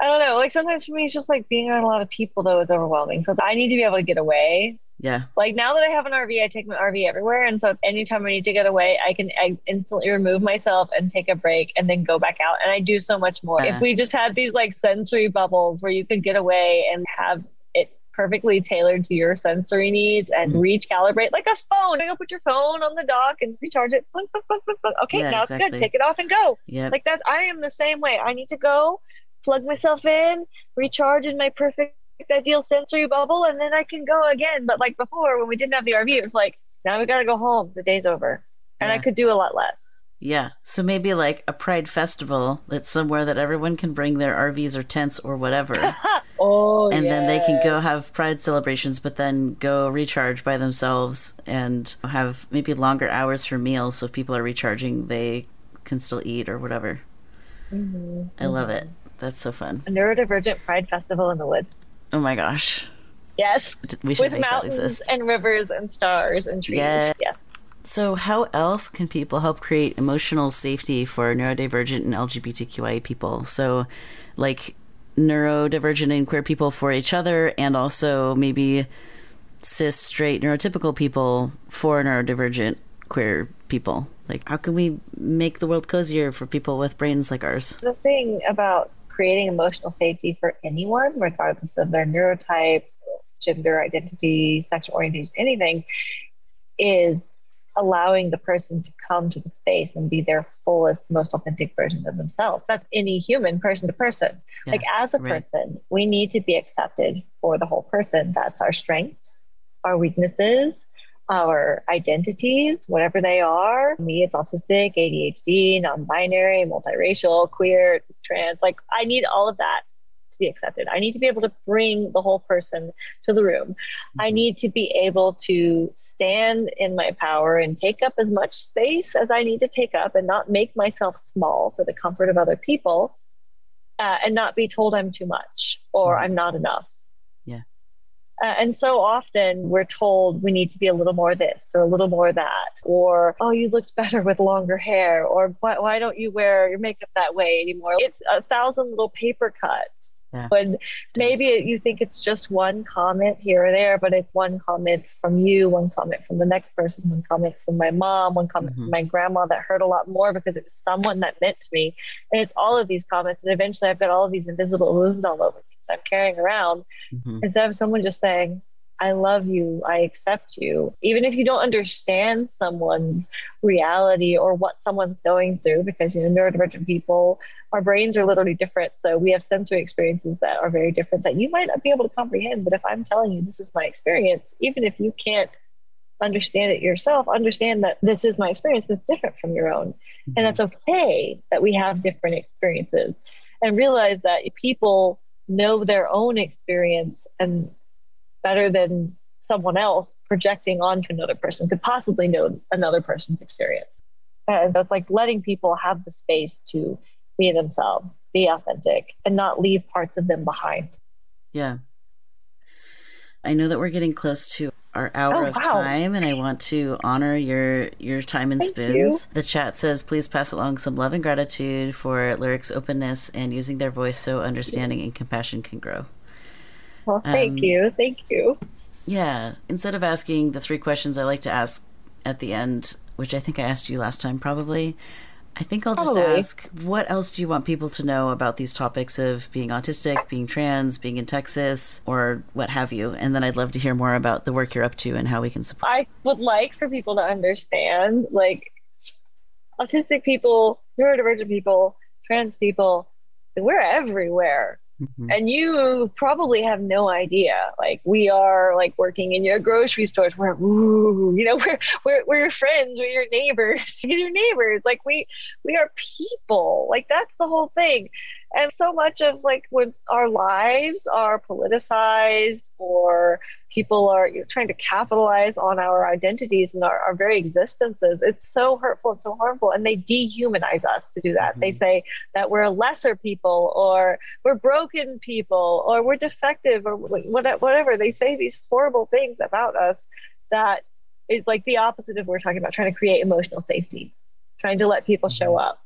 I don't know. Like sometimes for me, it's just like being around a lot of people though is overwhelming. So I need to be able to get away. Yeah. Like now that I have an RV, I take my RV everywhere, and so if anytime I need to get away, I can I instantly remove myself and take a break, and then go back out, and I do so much more. Yeah. If we just had these like sensory bubbles where you could get away and have perfectly tailored to your sensory needs and Mhm. recalibrate like a phone. You go put your phone on the dock and recharge it. Okay, Yeah, now it's good. Take it off and go. Yeah. Like that. I am the same way. I need to go plug myself in, recharge in my perfect ideal sensory bubble, and then I can go again. But like before, when we didn't have the RV, it was like, now we got to go home. The day's over. And I could do a lot less. Yeah. So maybe like a pride festival that's somewhere that everyone can bring their RVs or tents or whatever. [LAUGHS] Oh, and then they can go have pride celebrations but then go recharge by themselves and have maybe longer hours for meals so if people are recharging they can still eat or whatever Mhm. i love it that's so fun A neurodivergent pride festival in the woods. oh my gosh Yes. we should With mountains and rivers and stars and trees. Yeah. Yes. So how else can people help create emotional safety for neurodivergent and lgbtqia people? So like neurodivergent and queer people for each other and also maybe cis straight neurotypical people for neurodivergent queer people. Like how can we make the world cozier for people with brains like ours? The thing about creating emotional safety for anyone, regardless of their neurotype, gender identity, sexual orientation, anything, is allowing the person to come to the space and be their fullest, most authentic version of themselves. That's any human, person to person. Yeah, like as a right. person, we need to be accepted for the whole person. That's our strengths, our weaknesses, our identities, whatever they are. Me, it's autistic, ADHD, non binary, multiracial, queer, trans. Like, I need all of that to be accepted. I need to be able to bring the whole person to the room. I Mhm. need to be able to stand in my power and take up as much space as I need to take up and not make myself small for the comfort of other people uh, and not be told I'm too much or Mhm. I'm not enough. Yeah. Uh, and so often we're told we need to be a little more this or a little more that, or, oh, you looked better with longer hair, or why, why don't you wear your makeup that way anymore? It's a thousand little paper cuts. Yeah. When maybe it, you think it's just one comment here or there, but it's one comment from you, one comment from the next person, one comment from my mom, one comment Mhm. from my grandma that hurt a lot more because it was someone that meant to me. And it's all of these comments. And eventually I've got all of these invisible wounds all over me that I'm carrying around Mhm. instead of someone just saying, I love you. I accept you. Even if you don't understand someone's reality or what someone's going through, because, you know, neurodivergent people, our brains are literally different. So we have sensory experiences that are very different that you might not be able to comprehend. But if I'm telling you this is my experience, even if you can't understand it yourself, understand that this is my experience that's different from your own. Mm-hmm. And that's okay that we have different experiences and realize that people know their own experience and better than someone else projecting onto another person could possibly know another person's experience. And that's like letting people have the space to be themselves, be authentic, and not leave parts of them behind. Yeah. I know that we're getting close to our hour oh, of wow. time and I want to honor your your time and Thank spoons. You. The chat says please pass along some love and gratitude for Lyric's openness and using their voice so understanding and compassion can grow. Well, thank um, you. Thank you. Yeah. Instead of asking the three questions I like to ask at the end, which I think I asked you last time probably, I think I'll just Probably. ask what else do you want people to know about these topics of being autistic, being trans, being in Texas, or what have you? And then I'd love to hear more about the work you're up to and how we can support. I would like for people to understand like autistic people, neurodivergent people, trans people, we're everywhere. Mm-hmm. And you probably have no idea. Like we are like working in your grocery stores. We're ooh, you know, [LAUGHS] we're we're we're your friends, we're your neighbors, [LAUGHS] we're your neighbors. Like we we are people. Like that's the whole thing and so much of like when our lives are politicized or people are trying to capitalize on our identities and our, our, very existences it's so hurtful and so harmful and they dehumanize us to do that mm-hmm. they say that we're lesser people or we're broken people or we're defective or whatever they say these horrible things about us that is like the opposite of what we're talking about trying to create emotional safety trying to let people show mm-hmm. up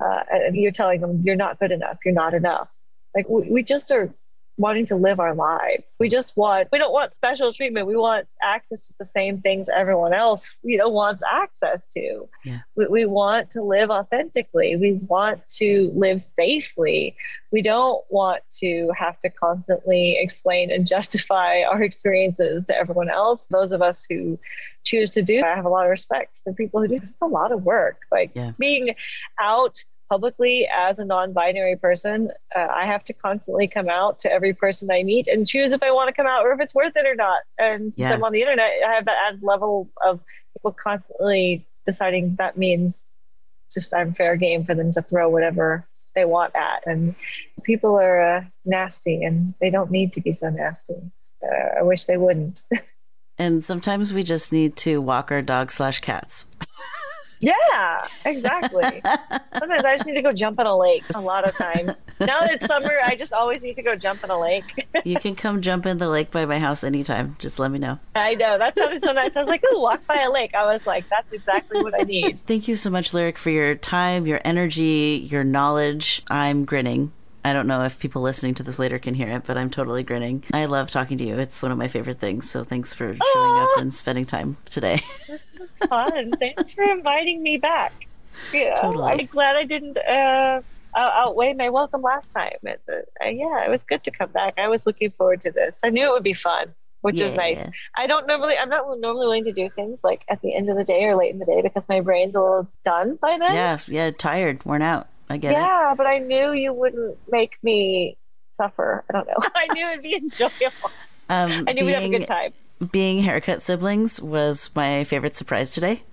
uh, and you're telling them you're not good enough, you're not enough. Like we, we just are wanting to live our lives. We just want, we don't want special treatment. We want access to the same things everyone else, you know, wants access to. Yeah. We, we want to live authentically. We want to live safely. We don't want to have to constantly explain and justify [LAUGHS] our experiences to everyone else. Those of us who choose to do, I have a lot of respect for people who do. It's a lot of work. Like yeah. being out publicly as a non-binary person uh, i have to constantly come out to every person i meet and choose if i want to come out or if it's worth it or not. And yeah. i'm on the internet i have that added level of people constantly deciding that means just i'm fair game for them to throw whatever they want at. And people are uh, nasty and they don't need to be so nasty. Uh, i wish they wouldn't. [LAUGHS] And sometimes we just need to walk our dog slash cats [LAUGHS] Yeah, exactly. [LAUGHS] Sometimes I just need to go jump in a lake a lot of times. Now that it's summer, I just always need to go jump in a lake. you can come jump in the lake by my house anytime. Just let me know. I know. That sounded so nice. I was like, oh, walk by a lake. I was like, that's exactly what I need. Thank you so much, Lyric, for your time, your energy, your knowledge. I'm grinning I don't know if people listening to this later can hear it, but I'm totally grinning. I love talking to you. It's one of my favorite things. So thanks for showing up and spending time today. This was fun. [LAUGHS] thanks for inviting me back. Yeah, totally. I'm glad I didn't uh, outweigh my welcome last time. It, uh, yeah, it was good to come back. I was looking forward to this. I knew it would be fun which yeah. is nice. I don't normally, I'm not normally willing to do things like at the end of the day or late in the day because my brain's a little done by then. Yeah, yeah, tired, worn out. I get yeah, it. Yeah, but I knew you wouldn't make me suffer. I don't know. [LAUGHS] I knew it'd be enjoyable. Um, I knew being, we'd have a good time. Being haircut siblings was my favorite surprise today. [LAUGHS]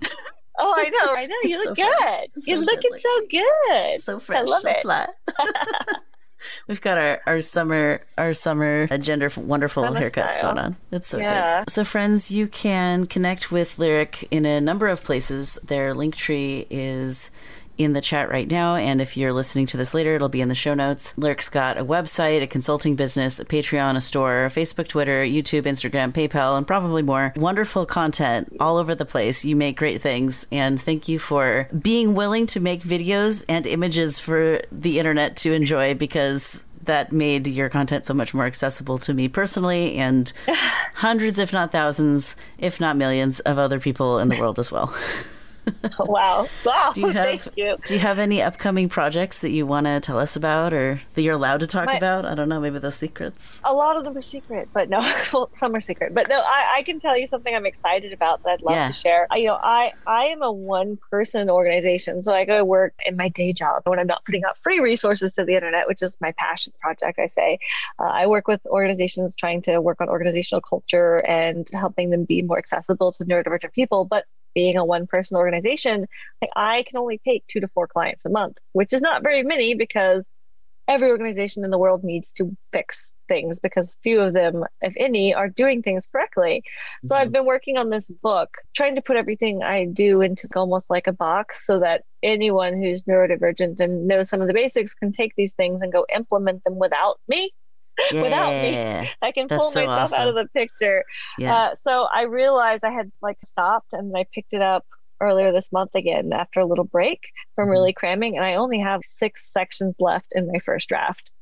Oh, I know. I know. You look so good. You're looking good. so good. So fresh, I love so it. flat. [LAUGHS] We've got our, our summer our summer gender wonderful Summer haircuts style. going on. It's so yeah. good. So friends, you can connect with Lyric in a number of places. Their link tree is in the chat right now. And if you're listening to this later, it'll be in the show notes. Lyric's got a website, a consulting business, a Patreon, a store, Facebook, Twitter, YouTube, Instagram, PayPal, and probably more. Wonderful content all over the place. You make great things. And thank you for being willing to make videos and images for the internet to enjoy because that made your content so much more accessible to me personally and [LAUGHS] hundreds, if not thousands, if not millions of other people in the world as well. [LAUGHS] [LAUGHS] wow. Wow. Do you have Thank you. Do you have any upcoming projects that you want to tell us about or that you're allowed to talk My- about? I don't know, maybe those secrets. A lot of them are secret, but no, [LAUGHS] well, some are secret. But no, I, I can tell you something I'm excited about that I'd love Yeah. to share. I, you know, I I am a one person organization, so I go to work in my day job when I'm not putting out free resources to the internet, which is my passion project. I say uh, I work with organizations trying to work on organizational culture and helping them be more accessible to neurodivergent people, but being a one person organization, like, I can only take two to four clients a month, which is not very many because every organization in the world needs to fix things because few of them, if any, are doing things correctly. So I've mm-hmm. been working on this book, trying to put everything I do into almost like a box so that anyone who's neurodivergent and knows some of the basics can take these things and go implement them without me. [LAUGHS] without me. I can That's pull so myself out of the picture. Yeah. Uh, so I realized I had like stopped and I picked it up earlier this month again after a little break from Mhm. really cramming. And I only have six sections left in my first draft.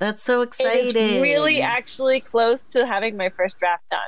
That's so exciting. is really actually close to having my first draft done.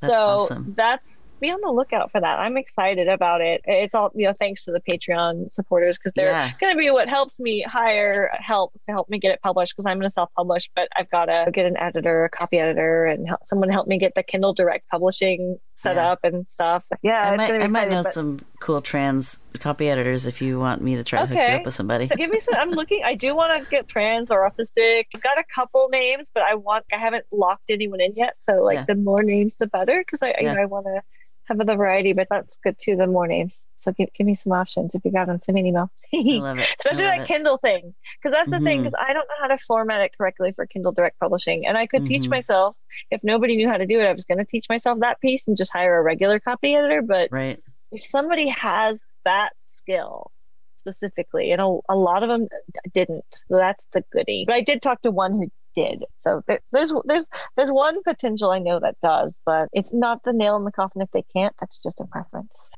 That's so awesome. that's be on the lookout for that. I'm excited about it. It's all you know, thanks to the Patreon supporters because they're Yeah. going to be what helps me hire help to help me get it published because I'm going to self-publish, but I've got to get an editor, a copy editor, and help, someone help me get the Kindle Direct publishing set Yeah. up and stuff. Yeah, I might, gonna I might know but- some cool trans copy editors if you want me to try to hook you up with somebody. So give me some. I'm [LAUGHS] looking. I do want to get trans or autistic. I've got a couple names, but I want. I haven't locked anyone in yet. So like Yeah. the more names, the better. Because I, you know, I want to have the variety. But that's good too. The more names. So give, give me some options if you got them. Send me an email. [LAUGHS] I love it. Especially that it. Kindle thing, because that's the thing. Mhm. Because I don't know how to format it correctly for Kindle Direct Publishing, and I could teach Mhm. myself if nobody knew how to do it. I was going to teach myself that piece and just hire a regular copy editor. But Right. if somebody has that skill specifically, and a, a lot of them didn't, so that's the goodie. But I did talk to one who did. So there, there's there's there's one potential I know that does, but it's not the nail in the coffin if they can't. That's just a preference.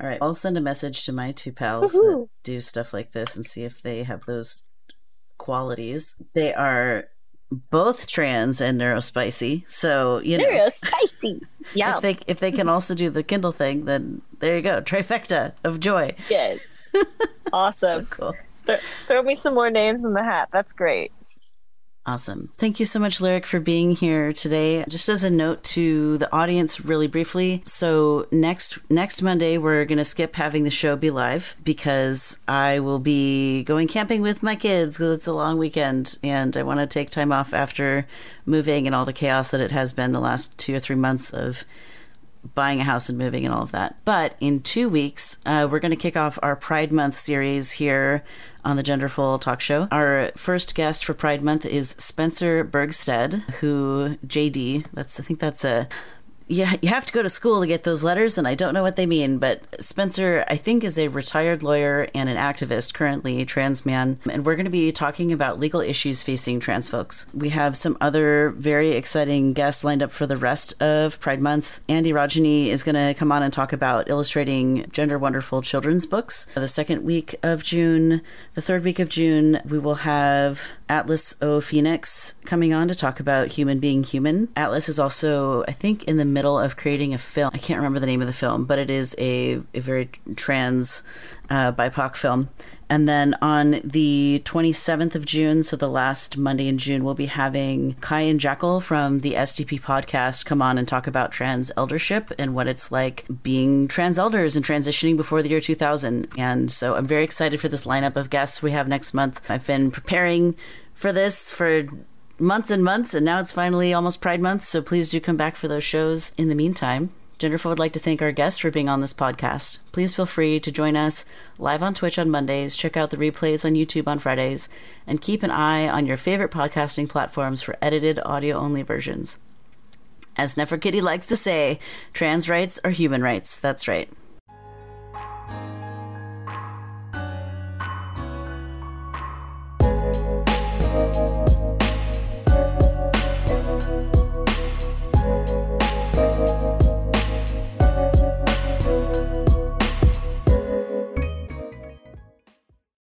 All right. I'll send a message to my two pals that do stuff like this and see if they have those qualities. They are both trans and neurospicy. So, you know, They're spicy. Yeah. [LAUGHS] if they if they can also do the Kindle thing, then there you go. Trifecta of joy. Yes. [LAUGHS] So Awesome. cool. Th- throw me some more names in the hat. That's great. Awesome. Thank you so much, Lyric, for being here today. Just as a note to the audience, really briefly. So next next Monday, we're gonna skip having the show be live because I will be going camping with my kids because it's a long weekend and I want to take time off after moving and all the chaos that it has been the last two or three months of buying a house and moving and all of that. But in two weeks, uh, we're going to kick off our Pride Month series here on the Genderful Talk Show. Our first guest for Pride Month is Spencer Bergstedt, who JD. That's I think that's a. Yeah, you have to go to school to get those letters, and I don't know what they mean. But Spencer, I think, is a retired lawyer and an activist, currently a trans man. And we're going to be talking about legal issues facing trans folks. We have some other very exciting guests lined up for the rest of Pride Month. Andy Rajani is going to come on and talk about illustrating gender wonderful children's books. The second week of June, the third week of June, we will have Atlas O Phoenix coming on to talk about human being human. Atlas is also, I think, in the middle of creating a film. I can't remember the name of the film, but it is a, a very trans uh, BIPOC film. And then on the 27th of June, so the last Monday in June, we'll be having Kai and Jackal from the SDP podcast come on and talk about trans eldership and what it's like being trans elders and transitioning before the year 2000. And so I'm very excited for this lineup of guests we have next month. I've been preparing for this for months and months, and now it's finally almost Pride Month. So please do come back for those shows. In the meantime, Genderful would like to thank our guests for being on this podcast. Please feel free to join us live on Twitch on Mondays, check out the replays on YouTube on Fridays, and keep an eye on your favorite podcasting platforms for edited audio only versions. As Neferkitty likes to say, trans rights are human rights. That's right.